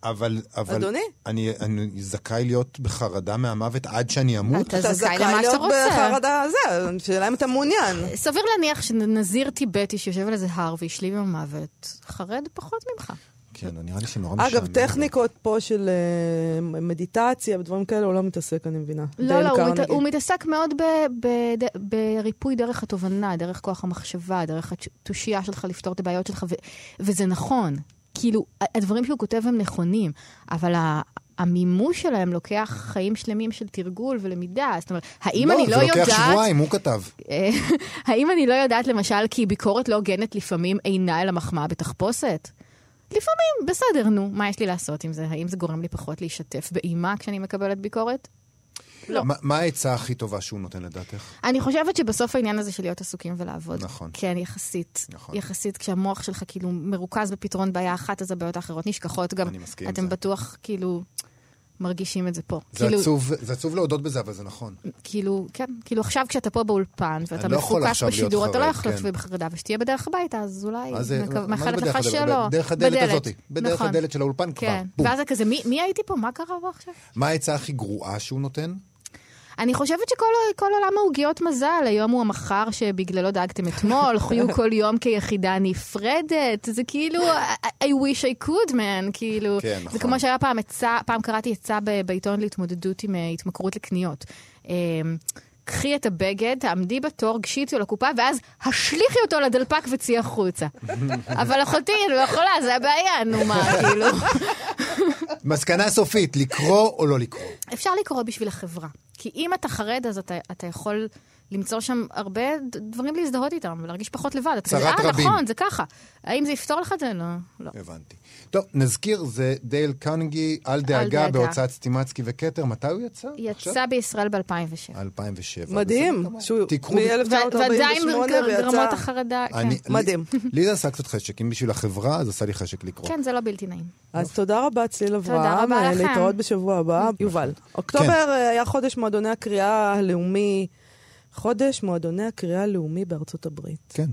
אבל, אבל... אדוני? אני, אני זכאי להיות בחרדה מהמוות עד שאני אמות? אתה זכאי למה שאתה להיות. בחרדה זה, השאלה אם אתה מעוניין. סביר להניח שנזיר טיבטי שיושב על איזה הר והשלים עם המוות, חרד פחות ממך. כן, נראה לי שנורא משעמם. אגב, טכניקות פה של אה, מדיטציה ודברים כאלה, הוא לא מתעסק, אני מבינה. לא, לא, הוא, מת. הוא מתעסק מאוד ב, ב, ד, בריפוי דרך התובנה, דרך כוח המחשבה, דרך התושייה שלך לפתור את הבעיות שלך, ו, וזה נכון. כאילו, הדברים שהוא כותב הם נכונים, אבל ה, המימוש שלהם לוקח חיים שלמים של תרגול ולמידה. זאת אומרת, האם אני לא זה יודעת... לוקח שבועיים, הוא כתב. אה, האם אני לא יודעת, למשל, כי ביקורת לא הוגנת לפעמים אינה אלא מחמאה בתחפושת? לפעמים, בסדר, נו, מה יש לי לעשות עם זה? האם זה גורם לי פחות להשתף באימה כשאני מקבלת ביקורת? לא. מה- מה העצה הכי טובה שהוא נותן לדעתך? אני חושבת שבסוף העניין הזה של להיות עסוקים ולעבוד. נכון. כן, יחסית. נכון. יחסית, כשהמוח שלך כאילו מרוכז בפתרון בעיה אחת, אז הבעיות האחרות נשכחות גם. אני מסכים אתם זה. בטוח, כאילו, מרגישים את זה פה. זה כאילו, עצוב, זה עצוב להודות בזה, אבל זה נכון. כאילו, כן, כאילו עכשיו כשאתה פה באולפן, ואתה לא מפוקס עכשיו בשידור, אתה לא חרד, יכול כן. להיות בחרדה, ושתהיה בדרך הביתה, אז אולי מאחלת לך? שלא. בדרך הדלת הזאתי. בדרך נכון. הדלת של האולפן כבר. כן, בום. ואז זה כזה, מי מי הייתי פה? מה קרה פה עכשיו? מה העצה הכי גרועה שהוא נותן? אני חושבת שכל כל עולם העוגיות מזל, היום הוא המחר שבגללו דאגתם אתמול, חיו כל יום כיחידה נפרדת, זה כאילו, I, wish I could man, כאילו, כן, זה נכון. כמו שהיה פעם עצה, פעם קראתי עצה בעיתון להתמודדות עם אה, התמכרות לקניות. קחי את הבגד, תעמדי בתור, גשי אותו לקופה, ואז השליכי אותו לדלפק וצאי החוצה. אבל אחותי, אני לא יכולה, זה הבעיה, נו מה, כאילו. מסקנה סופית, לקרוא או לא לקרוא? אפשר לקרוא בשביל החברה. כי אם אתה חרד, אז אתה, אתה יכול למצוא שם הרבה דברים להזדהות איתם, ולהרגיש פחות לבד. אתה כזה, צרת אה, רבים." נכון, זה ככה. האם זה יפתור לך את זה? לא. לא. הבנתי. טוב, נזכיר, זה דייל קרנגי, אל דאגה, דאגה. בהוצאת סטימצקי וכתר. מתי הוא יצא? יצא בישראל ב-2007. 2007. מדהים, תיקחו... ועדיין מ-1948 ג- רמות ויצא... החרדה, כן. אני- מדהים. לי- זה עשה קצת חשק, אם בשביל החברה, אז עשה לי חשק לקרוא. כן, זה לא בלתי נעים. אז תודה רבה, צליל אברהם. רבה אה, לכם. להתראות בשבוע הבא. יובל, אוקטובר אה, היה חודש מועדוני הקריאה הלאומי, חודש מועדוני הקריאה הלאומי בארצות הברית. כן.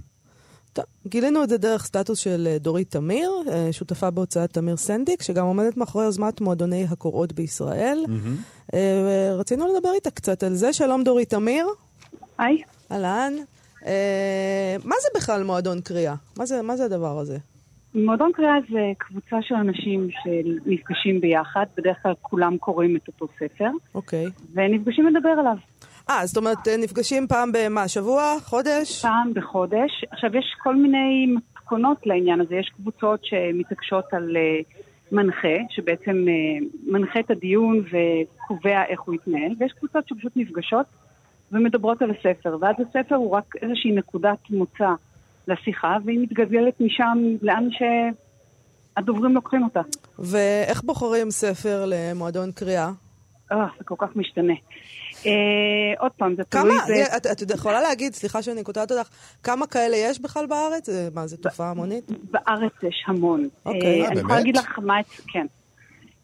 טוב, גילינו את זה דרך סטטוס של אה, דורית תמיר, אה, שותפה בהוצאת תמיר סנדיק, שגם עומדת מאחורי יוזמת מועדוני הקוראות בישראל. אה, רצינו לדבר איתה קצת על זה. שלום דורית תמיר. היי. אהלן. אה, מה זה בכלל מועדון קריאה? מה זה, מה זה הדבר הזה? מועדון קריאה זה קבוצה של אנשים שנפגשים ביחד, בדרך כלל כולם קוראים את אותו ספר, אוקיי. ונפגשים לדבר עליו אה, זאת אומרת, אה, נפגשים פעם במה? שבוע? חודש? פעם בחודש. עכשיו, יש כל מיני מתכונות לעניין הזה. יש קבוצות שמתעקשות על אה, מנחה, שבעצם אה, מנחה את הדיון וקובע איך הוא יתנהל, ויש קבוצות שפשוט נפגשות ומדברות על הספר, ואז הספר הוא רק איזושהי נקודת מוצא לשיחה, והיא מתגלגלת משם לאן שהדוברים לוקחים אותה. ואיך בוחרים ספר למועדון קריאה? אה, זה כל כך משתנה. אה, עוד פעם, זה תלוי... כמה, את, את יכולה להגיד, סליחה שאני קוטעת אותך, כמה כאלה יש בכלל בארץ? זה- מה, זו תופעה המונית? בארץ יש המון. אוקיי. אה, אה, אני יכולה? להגיד לך מה... את- כן.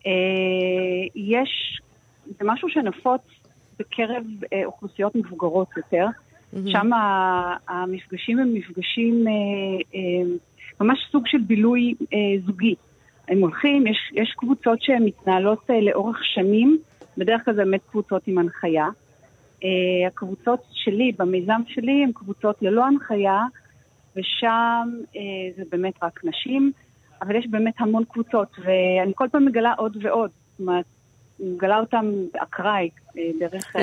אה, יש... זה משהו שנפוץ בקרב אה, אוכלוסיות מבוגרות יותר. שם ה- המפגשים הם מפגשים, אה, אה, ממש סוג של בילוי אה, זוגי. הם הולכים, יש, יש קבוצות שהן מתנהלות אה, לאורך שנים, בדרך כלל זה באמת קבוצות עם הנחיה. אה, הקבוצות שלי, במיזם שלי, הן קבוצות ללא הנחיה, ושם אה, זה באמת רק נשים, אבל יש באמת המון קבוצות, ואני כל פעם מגלה עוד ועוד. זאת אומרת, מגלה אותם באקראי, אה, דרך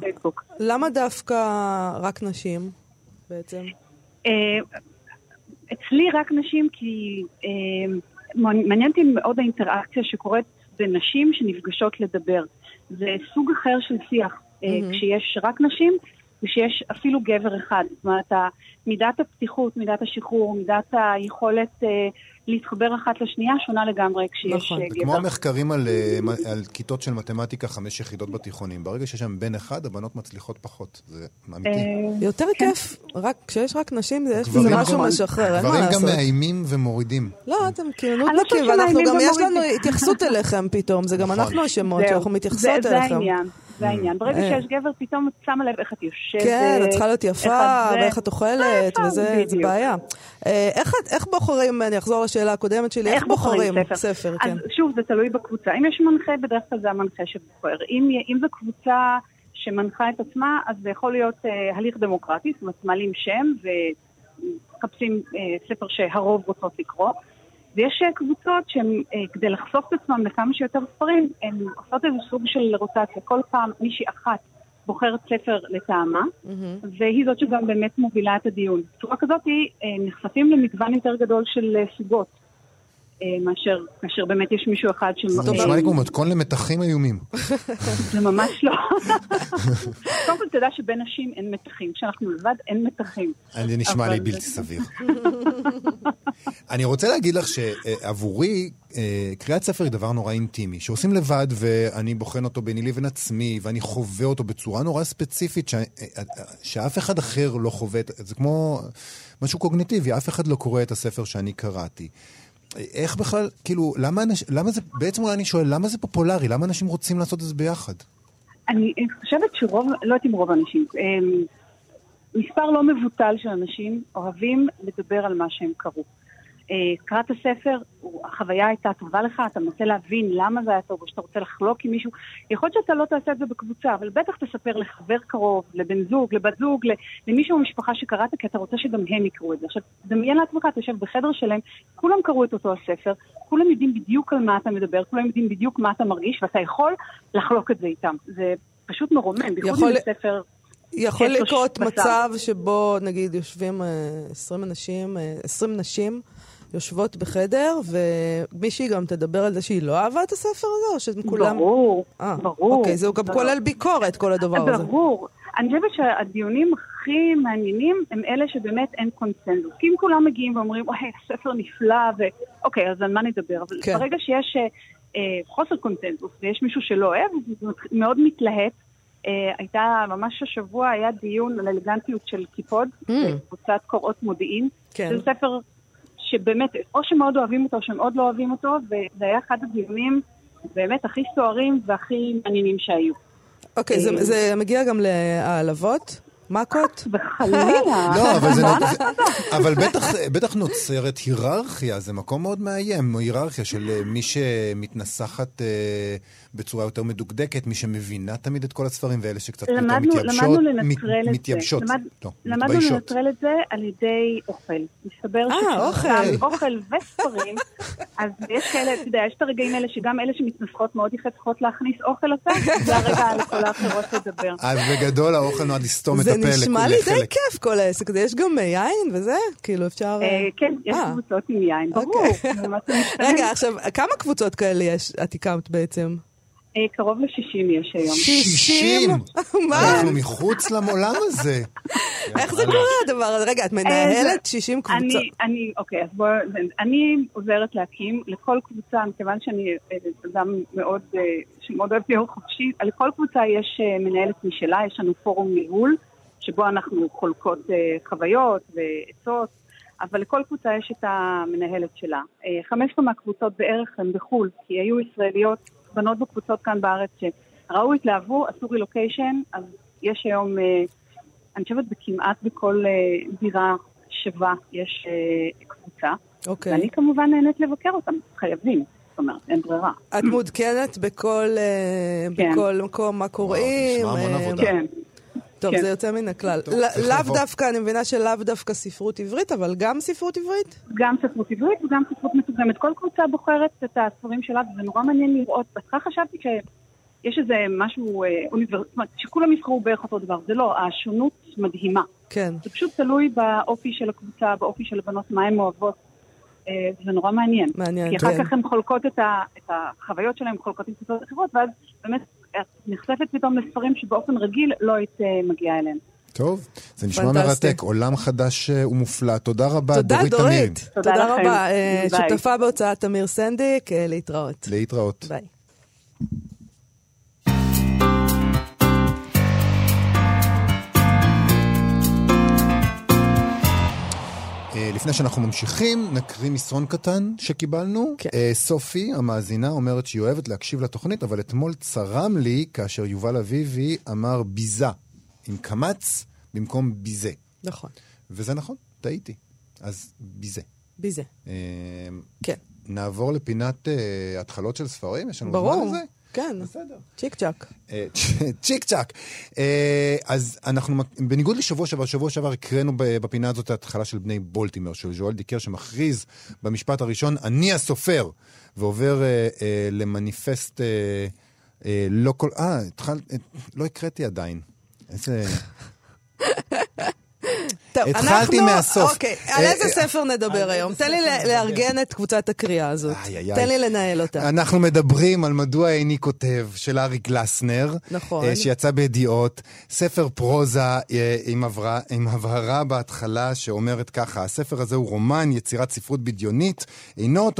פייסבוק. למה דווקא רק נשים בעצם? אצלי רק נשים, כי מעניין אותי מאוד האינטראקציה שקורית בין נשים שנפגשות לדבר. זה סוג אחר של שיח, מהמם. כשיש רק נשים ושיש אפילו גבר אחד. זאת אומרת, מידת הפתיחות, מידת השחרור, מידת היכולת אה, להתחבר אחת לשנייה שונה לגמרי כשיש נכון. אה, זה גבר. כמו המחקרים על, אה, על כיתות של מתמטיקה, חמש יחידות בתיכונים. ברגע שיש שם בן אחד, הבנות מצליחות פחות. זה אמיתי. אה, יותר כיף, רק, כשיש רק נשים, זה יש בזה גם- משהו משחרר, אין מה גברים גם לעשות. מאיימים ומורידים. לא, אתם כאילו לא נודניקים, ואנחנו גם, יש לנו. התייחסות אליכם פתאום, זה גם נכון. אנחנו אשמות. שאנחנו מתייחסות אליכם. זה העניין, זה העניין. ברגע אה. שיש גבר, פתאום את שמה לב איך את יושבת. כן, את צריכה להיות יפה. ואיך את אוכלת, אה, וזה. בעיה. אה, איך בוחרים, אני אחזור לשאלה הקודמת שלי, איך בוחרים ספר, כן. אז שוב, זה תלוי בקבוצה. אם יש מנחה, בדרך כלל זה המנחה שבוחר. אם, זו קבוצה שמנחה את עצמה, אז זה יכול להיות הליך דמוקרטי, זאת אומרת, מעלים שם ומחפשים ספר שהרוב רוצות לקרוא. ויש אה, קבוצות שהן, אה, כדי לחשוף את עצמם לכמה שיותר ספרים, הן עושות איזה סוג של רוטציה. כל פעם מישהי אחת בוחרת ספר לטעמה, והיא זאת שגם באמת מובילה את הדיון. בצורה כזאת אה, נחשפים למגוון יותר גדול של סוגות, מאשר כאשר באמת יש מישהו אחד ש... זה נשמע לי כמו מתכון למתחים איומים. זה ממש לא. קודם כל, תדע שבין נשים אין מתחים. כשאנחנו לבד, אין מתחים. זה נשמע לי בלתי סביר. אני רוצה להגיד לך שעבורי, אה, קריאת ספר היא דבר נורא אינטימי, שעושים לבד ואני בוחן אותו ביני לבין עצמי, ואני חווה אותו בצורה נורא ספציפית, אה, שאף אחד אחר לא חווה, זה כמו משהו קוגניטיבי, אף אחד לא קורא את הספר שאני קראתי. איך בכלל, כאילו, למה, אנש, למה זה, בעצם אני שואל, למה זה פופולרי? למה אנשים רוצים לעשות את זה ביחד? אני חושבת שרוב, לא יודעת אם רוב האנשים, אמ, מספר לא מבוטל של אנשים אוהבים לדבר על מה שהם קראו. אה, קראת הספר, החוויה הייתה טובה לך, אתה מנסה להבין למה זה היה טוב, או שאתה רוצה לחלוק עם מישהו. יכול להיות שאתה לא תעשה את זה בקבוצה, אבל בטח תספר לחבר קרוב, לבן זוג, לבת זוג, למישהו במשפחה שקראת, כי אתה רוצה שגם הם יקראו את זה. עכשיו, דמיין לעצמך, אתה יושב בחדר שלם, כולם קראו את אותו הספר, כולם יודעים בדיוק על מה אתה מדבר, כולם יודעים בדיוק מה אתה מרגיש, ואתה יכול לחלוק את זה איתם. זה פשוט מרומם, בייחוד זה ספר... יכול לקרות מצב שבו, נגיד, יושבים 20 אה, אנשים, 20 אה, נשים, יושבות בחדר, ומישהי גם תדבר על זה שהיא לא אהבה את הספר הזה, או שהם כולם... ברור, 아, אה, ברור. אוקיי, זה גם ברור. כולל ביקורת, כל הדבר הזה. ברור. אני חושבת שהדיונים הכי מעניינים הם אלה שבאמת אין קונצנזוס. כי אם כולם מגיעים ואומרים, אוי, הספר נפלא, ו... אוקיי, אז על מה נדבר? אבל כן. ברגע שיש אה, אה, חוסר קונצנזוס ויש מישהו שלא אוהב, זה מאוד מתלהט. אה, הייתה, ממש השבוע היה דיון על אלגנטיות של קיפוד, mm. קבוצת קוראות מודיעין. כן. זה ספר שבאמת, או שמאוד אוהבים אותו או שמאוד לא אוהבים אותו, וזה היה אחד הדיונים באמת הכי סוערים והכי מעניינים שהיו. אוקיי, זה, אה, זה מגיע גם להעלבות? מכות? וחלילה. לא, אבל זה... אבל בטח, בטח נוצרת היררכיה, זה מקום מאוד מאיים, היררכיה של אה, מי שמתנסחת אה, בצורה יותר מדוקדקת, מי שמבינה תמיד את כל הספרים, ואלה שקצת יותר מתייבשות. למדנו לנטרל את מתייבשות, זה. לא, למדנו לנטרל את זה על ידי אוכל. מסתבר אה, אוכל. אוכל וספרים, אז יש כאלה, אתה יודע, יש את הרגעים האלה שגם אלה שמתנסחות מאוד יפה צריכות להכניס אוכל לסף, זה הרגע לכל האחרות לדבר. אז בגדול האוכל נועד לסתום את הפה זה נשמע לי די כיף כל העסק הזה, יש גם יין וזה, כאילו אפשר... אה, כן, יש קבוצות עם יין, ברור. אוקיי. רגע, עכשיו, כמה קבוצות כאלה יש, את הקמת בעצם? אה, קרוב ל-60 יש היום. 60? מה? אנחנו מחוץ לעולם הזה. איך זה קורה הדבר הזה? רגע, את מנהלת 60 קבוצות. אני, אוקיי, אז בואו, אני עוזרת להקים לכל קבוצה, מכיוון שאני אה, אדם מאוד, אה, שמאוד אוהב להיות חופשי, לכל קבוצה יש מנהלת משלה, יש לנו פורום ניהול, שבו אנחנו חולקות חוויות ועצות. אבל לכל קבוצה יש את המנהלת שלה. חמש מהקבוצות בערך הן בחו"ל, כי היו ישראליות בנות בקבוצות כאן בארץ שראו, התלהבו, עשו רילוקיישן, אז יש היום, אה, אני חושבת בכמעט בכל אה, דירה שווה יש אה, קבוצה. אוקיי. ואני כמובן נהנית לבקר אותם, חייבים. זאת אומרת, אין ברירה. את מעודכנת בכל, כן. בכל מקום מה קוראים? כן. טוב, כן. זה יוצא מן הכלל. לאו דווקא, אני מבינה שלאו דווקא ספרות עברית, אבל גם ספרות עברית? גם ספרות עברית וגם ספרות מתורגמת. כל קבוצה בוחרת את הספרים שלה, וזה נורא מעניין לראות. בהתחלה חשבתי שיש איזה משהו אה, אוניברסיטי, שכולם יבחרו בערך אותו דבר. זה לא, השונות מדהימה. כן. זה פשוט תלוי באופי של הקבוצה, באופי של הבנות, מה הן אוהבות. אה, זה נורא מעניין. מעניין, כן. כי אחר כן. כך הן חולקות את, ה, את החוויות שלהן, חולקות עם קבוצות אחרות, ואז באמת את נחשפת פתאום לספרים שבאופן רגיל לא היית אה, מגיעה אליהם. טוב, זה נשמע מרתק, עולם חדש אה, ומופלא. תודה רבה, תודה, דורית דורית. תודה, תודה רבה. ביי. שותפה בהוצאת תמיר סנדיק, להתראות. להתראות. ביי. לפני שאנחנו ממשיכים, נקריא מסרון קטן שקיבלנו. כן. אה, סופי, המאזינה, אומרת שהיא אוהבת להקשיב לתוכנית, אבל אתמול צרם לי כאשר יובל אביבי אמר ביזה, עם קמץ במקום ביזה. נכון. וזה נכון, טעיתי. אז ביזה. ביזה. אה, כן. נעבור לפינת התחלות של ספרים? יש לנו ברור. זמן לזה? כן, בסדר. צ'יק צ'אק. אה, צ'יק צ'אק. אה, אז אנחנו, בניגוד לשבוע שעבר, שבוע שעבר הקראנו בפינה הזאת את ההתחלה של בני בולטימר, של ז'ואל דיקר, שמכריז במשפט הראשון, אני הסופר, ועובר אה, למניפסט לא כל... אה, לא הקראתי עדיין. איזה... טוב, התחלתי מהסוף. אוקיי, על אה, איזה אה, ספר נדבר היום? תן לי לארגן את קבוצת הקריאה הזאת. תן לי לנהל אותה. אנחנו מדברים על מדוע איני כותב, של ארי גלסנר. נכון. אה, שיצא בידיעות. ספר פרוזה עם הבהרה בהתחלה שאומרת ככה, הספר הזה הוא רומן, יצירת ספרות בדיונית, אינו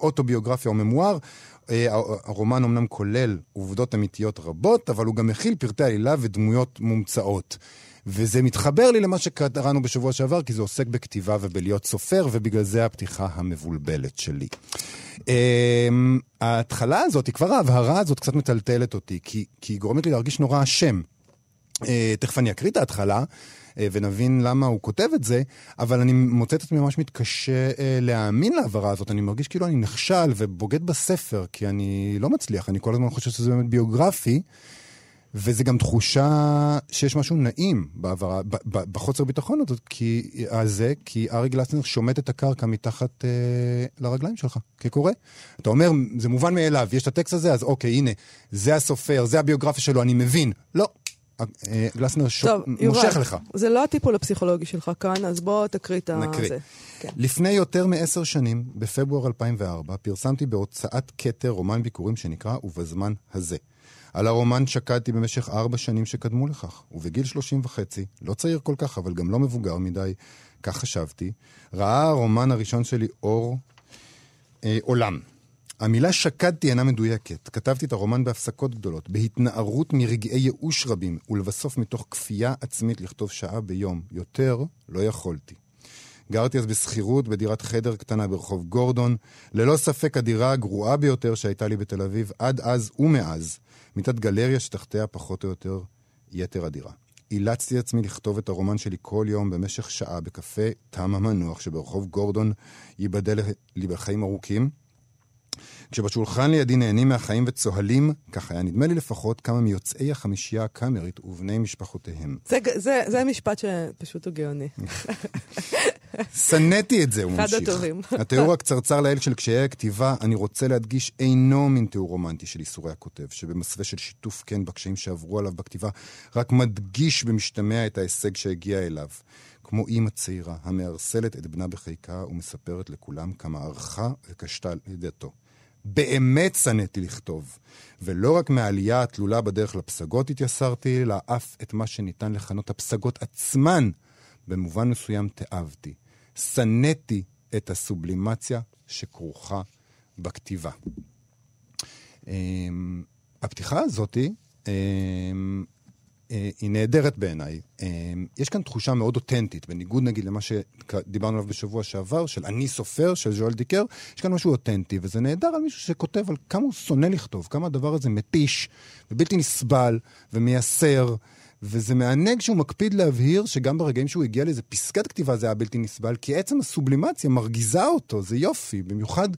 אוטוביוגרפיה או ממואר. הרומן אמנם כולל עובדות אמיתיות רבות, אבל הוא גם מכיל פרטי עלילה ודמויות מומצאות. וזה מתחבר לי למה שקראנו בשבוע שעבר, כי זה עוסק בכתיבה ובלהיות סופר, ובגלל זה הפתיחה המבולבלת שלי. אמ, ההתחלה הזאת, כבר ההבהרה הזאת קצת מטלטלת אותי, כי, כי היא גורמת לי להרגיש נורא אשם. אה, תכף אני אקריא את ההתחלה. אה, ונבין למה הוא כותב את זה, אבל אני מוצא את עצמי ממש מתקשה אה, להאמין להעברה הזאת. אני מרגיש כאילו אני נכשל ובוגד בספר, כי אני לא מצליח, אני כל הזמן חושב שזה באמת ביוגרפי. וזה גם תחושה שיש משהו נעים בעברה, ב- ב- בחוסר ביטחון הזאת, כי, הזה, כי ארי גלסנר שומט את הקרקע מתחת אה, לרגליים שלך, כקורא. אתה אומר, זה מובן מאליו, יש את הטקסט הזה, אז אוקיי, הנה, זה הסופר, זה הביוגרפיה שלו, אני מבין. לא, אה, גלסנר ש... טוב, מושך לך. זה לא הטיפול הפסיכולוגי שלך כאן, אז בוא תקריא את נקריא. זה. כן. לפני יותר מעשר שנים, בפברואר 2004, פרסמתי בהוצאת כתר רומן ביקורים שנקרא "ובזמן הזה". על הרומן שקדתי במשך ארבע שנים שקדמו לכך, ובגיל שלושים וחצי, לא צעיר כל כך, אבל גם לא מבוגר מדי, כך חשבתי, ראה הרומן הראשון שלי אור אה, עולם. המילה שקדתי אינה מדויקת. כתבתי את הרומן בהפסקות גדולות, בהתנערות מרגעי ייאוש רבים, ולבסוף מתוך כפייה עצמית לכתוב שעה ביום. יותר לא יכולתי. גרתי אז בשכירות בדירת חדר קטנה ברחוב גורדון, ללא ספק הדירה הגרועה ביותר שהייתה לי בתל אביב עד אז ומאז, מיטת גלריה שתחתיה פחות או יותר יתר הדירה. אילצתי עצמי לכתוב את הרומן שלי כל יום במשך שעה בקפה תם המנוח שברחוב גורדון, ייבדל לי בחיים ארוכים. כשבשולחן לידי נהנים מהחיים וצוהלים, כך היה נדמה לי לפחות, כמה מיוצאי החמישייה הקאמרית ובני משפחותיהם. זה, זה, זה משפט שפשוט הוא גאוני. שנאתי את זה, הוא אחד ממשיך. הטובים. התיאור הקצרצר לאל של קשיי הכתיבה, אני רוצה להדגיש, אינו מין תיאור רומנטי של ייסורי הכותב, שבמסווה של שיתוף כן בקשיים שעברו עליו בכתיבה, רק מדגיש במשתמע את ההישג שהגיע אליו. כמו אימא צעירה, המארסלת את בנה בחיקה ומספרת לכולם כמה ערכה וקשתה על ידתו. באמת שנאתי לכתוב. ולא רק מהעלייה התלולה בדרך לפסגות התייסרתי, אלא אף את מה שניתן לכנות הפסגות עצמן, במובן מסוים תאבתי. שנאתי את הסובלימציה שכרוכה בכתיבה. אמ, הפתיחה הזאתי, אמ, היא נהדרת בעיניי. אמ, יש כאן תחושה מאוד אותנטית, בניגוד נגיד למה שדיברנו עליו בשבוע שעבר, של אני סופר, של ז'ואל דיקר, יש כאן משהו אותנטי, וזה נהדר על מישהו שכותב על כמה הוא שונא לכתוב, כמה הדבר הזה מתיש, ובלתי נסבל, ומייסר. וזה מענג שהוא מקפיד להבהיר שגם ברגעים שהוא הגיע לאיזה פסקת כתיבה זה היה בלתי נסבל, כי עצם הסובלימציה מרגיזה אותו, זה יופי, במיוחד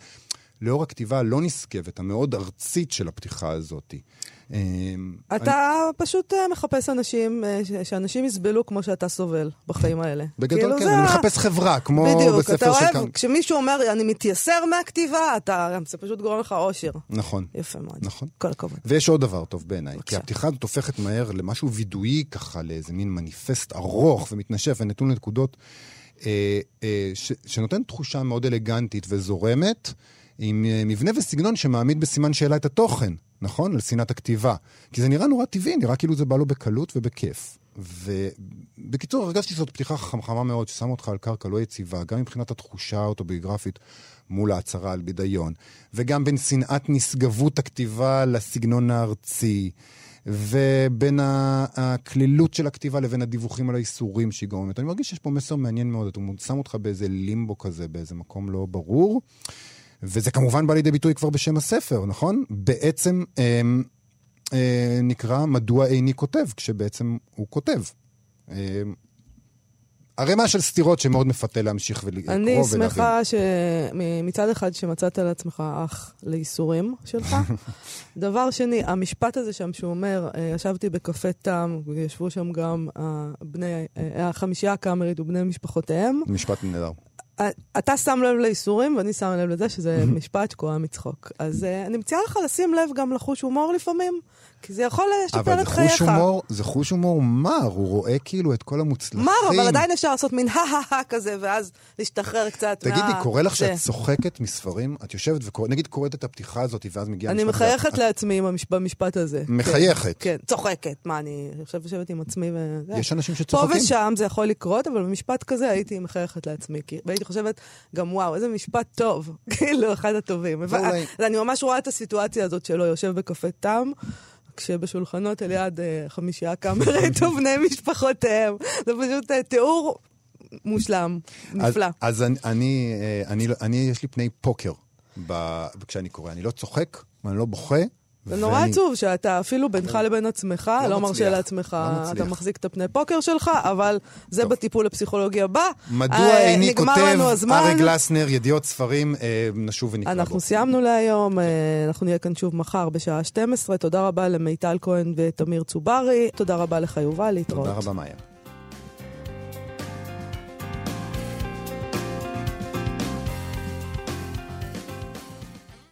לאור הכתיבה הלא נשגבת, המאוד ארצית של הפתיחה הזאת. אמ, אתה פשוט אה, מחפש אנשים, אה, שאנשים יסבלו כמו שאתה סובל בחיים האלה. בגדול כאילו כן, זה אני מחפש חברה, כמו בדיוק, בספר אתה של אוהב, כאן. כשמישהו אומר, אני מתייסר מהכתיבה, אתה, זה פשוט גורם לך אושר. נכון. יפה מאוד. נכון. כל הכבוד. ויש עוד דבר טוב בעיניי, כי. הפתיחה הזאת הופכת מהר למשהו וידואי ככה, לאיזה מין מניפסט ארוך ומתנשף ונתון לנקודות, אה, אה, ש, שנותן תחושה מאוד אלגנטית וזורמת, עם אה, מבנה וסגנון שמעמיד בסימן שאלה את התוכן, נכון? על שנאת הכתיבה. כי זה נראה נורא טבעי, נראה כאילו זה בא לו בקלות ובכיף. ובקיצור, הרגשתי שזאת פתיחה חכמה מאוד, ששמה אותך על קרקע לא יציבה, גם מבחינת התחושה האוטוביוגרפית מול ההצהרה על בידיון, וגם בין שנאת נשגבות הכתיבה לסגנון הארצי, ובין הקלילות של הכתיבה לבין הדיווחים על האיסורים שהיא גורמת. אני מרגיש שיש פה מסר מעניין מאוד, הוא שם אותך באיזה לימבו כזה, באיזה מקום לא ברור. וזה כמובן בא לידי ביטוי כבר בשם הספר, נכון? בעצם אה, אה, נקרא מדוע איני כותב, כשבעצם הוא כותב. אה, ערימה של סתירות שמאוד מפתה להמשיך ולקרוא אני ולהבין. שמחה שמצד אחד שמצאת לעצמך אח לייסורים שלך. דבר שני, המשפט הזה שם שהוא אומר, אה, ישבתי בקפה תם, וישבו שם גם אה, בני, אה, החמישייה הקאמרית ובני משפחותיהם. משפט נהדר. אתה שם לב לייסורים, ואני שם לב לזה שזה משפט שקורה מצחוק. אז אה, אני מציעה לך לשים לב גם לחוש הומור לפעמים, כי זה יכול לשפר אבל את חייך. חוש הומור, זה חוש הומור מר, הוא רואה כאילו את כל המוצלחים. מר, אבל עדיין אפשר לעשות מין הא-הא-הא כזה, ואז להשתחרר קצת תגידי, מה... קורה לך. שאת צוחקת מספרים? את יושבת וקוראת, נגיד קוראת את הפתיחה הזאת ואז מגיעה... אני מחייכת לעצמי במשפט הזה. מחייכת. כן, כן, צוחקת. מה, אני עכשיו יושבת עם עצמי ו... יש אנשים פה שצוחקים. ושם זה יכול לקרות, אבל במשפט כזה הייתי מחייכת לעצמי. והייתי חושבת, גם וואו, איזה משפט טוב. כאילו, אחד הטובים. אני ממש רואה את הסיטואציה הזאת שלו, יושב בקפה תם. כשבשולחנות על יד אה, חמישייה קאמרית ובני משפחותיהם. זה פשוט אה, תיאור מושלם, נפלא. אז, אז אני, אני, אה, אני, אני, יש לי פני פוקר ב, כשאני קורא. אני לא צוחק, ואני לא בוכה. זה נורא ואני- עצוב שאתה אפילו בינך לבין עצמך, לא לא מרשה לעצמך, לא. אתה מחזיק את הפני פוקר שלך, אבל זה טוב. בטיפול הפסיכולוגי הבא. מדוע אה, איני כותב, לנו הזמן. ארי גלסנר, ידיעות ספרים, אה, נשוב ונקרא בו. אנחנו סיימנו להיום, אה, אנחנו נהיה כאן שוב מחר בשעה 12. תודה רבה למיטל כהן ותמיר צוברי. תודה רבה לך, יובל, להתראות. תודה רבה, מאיה.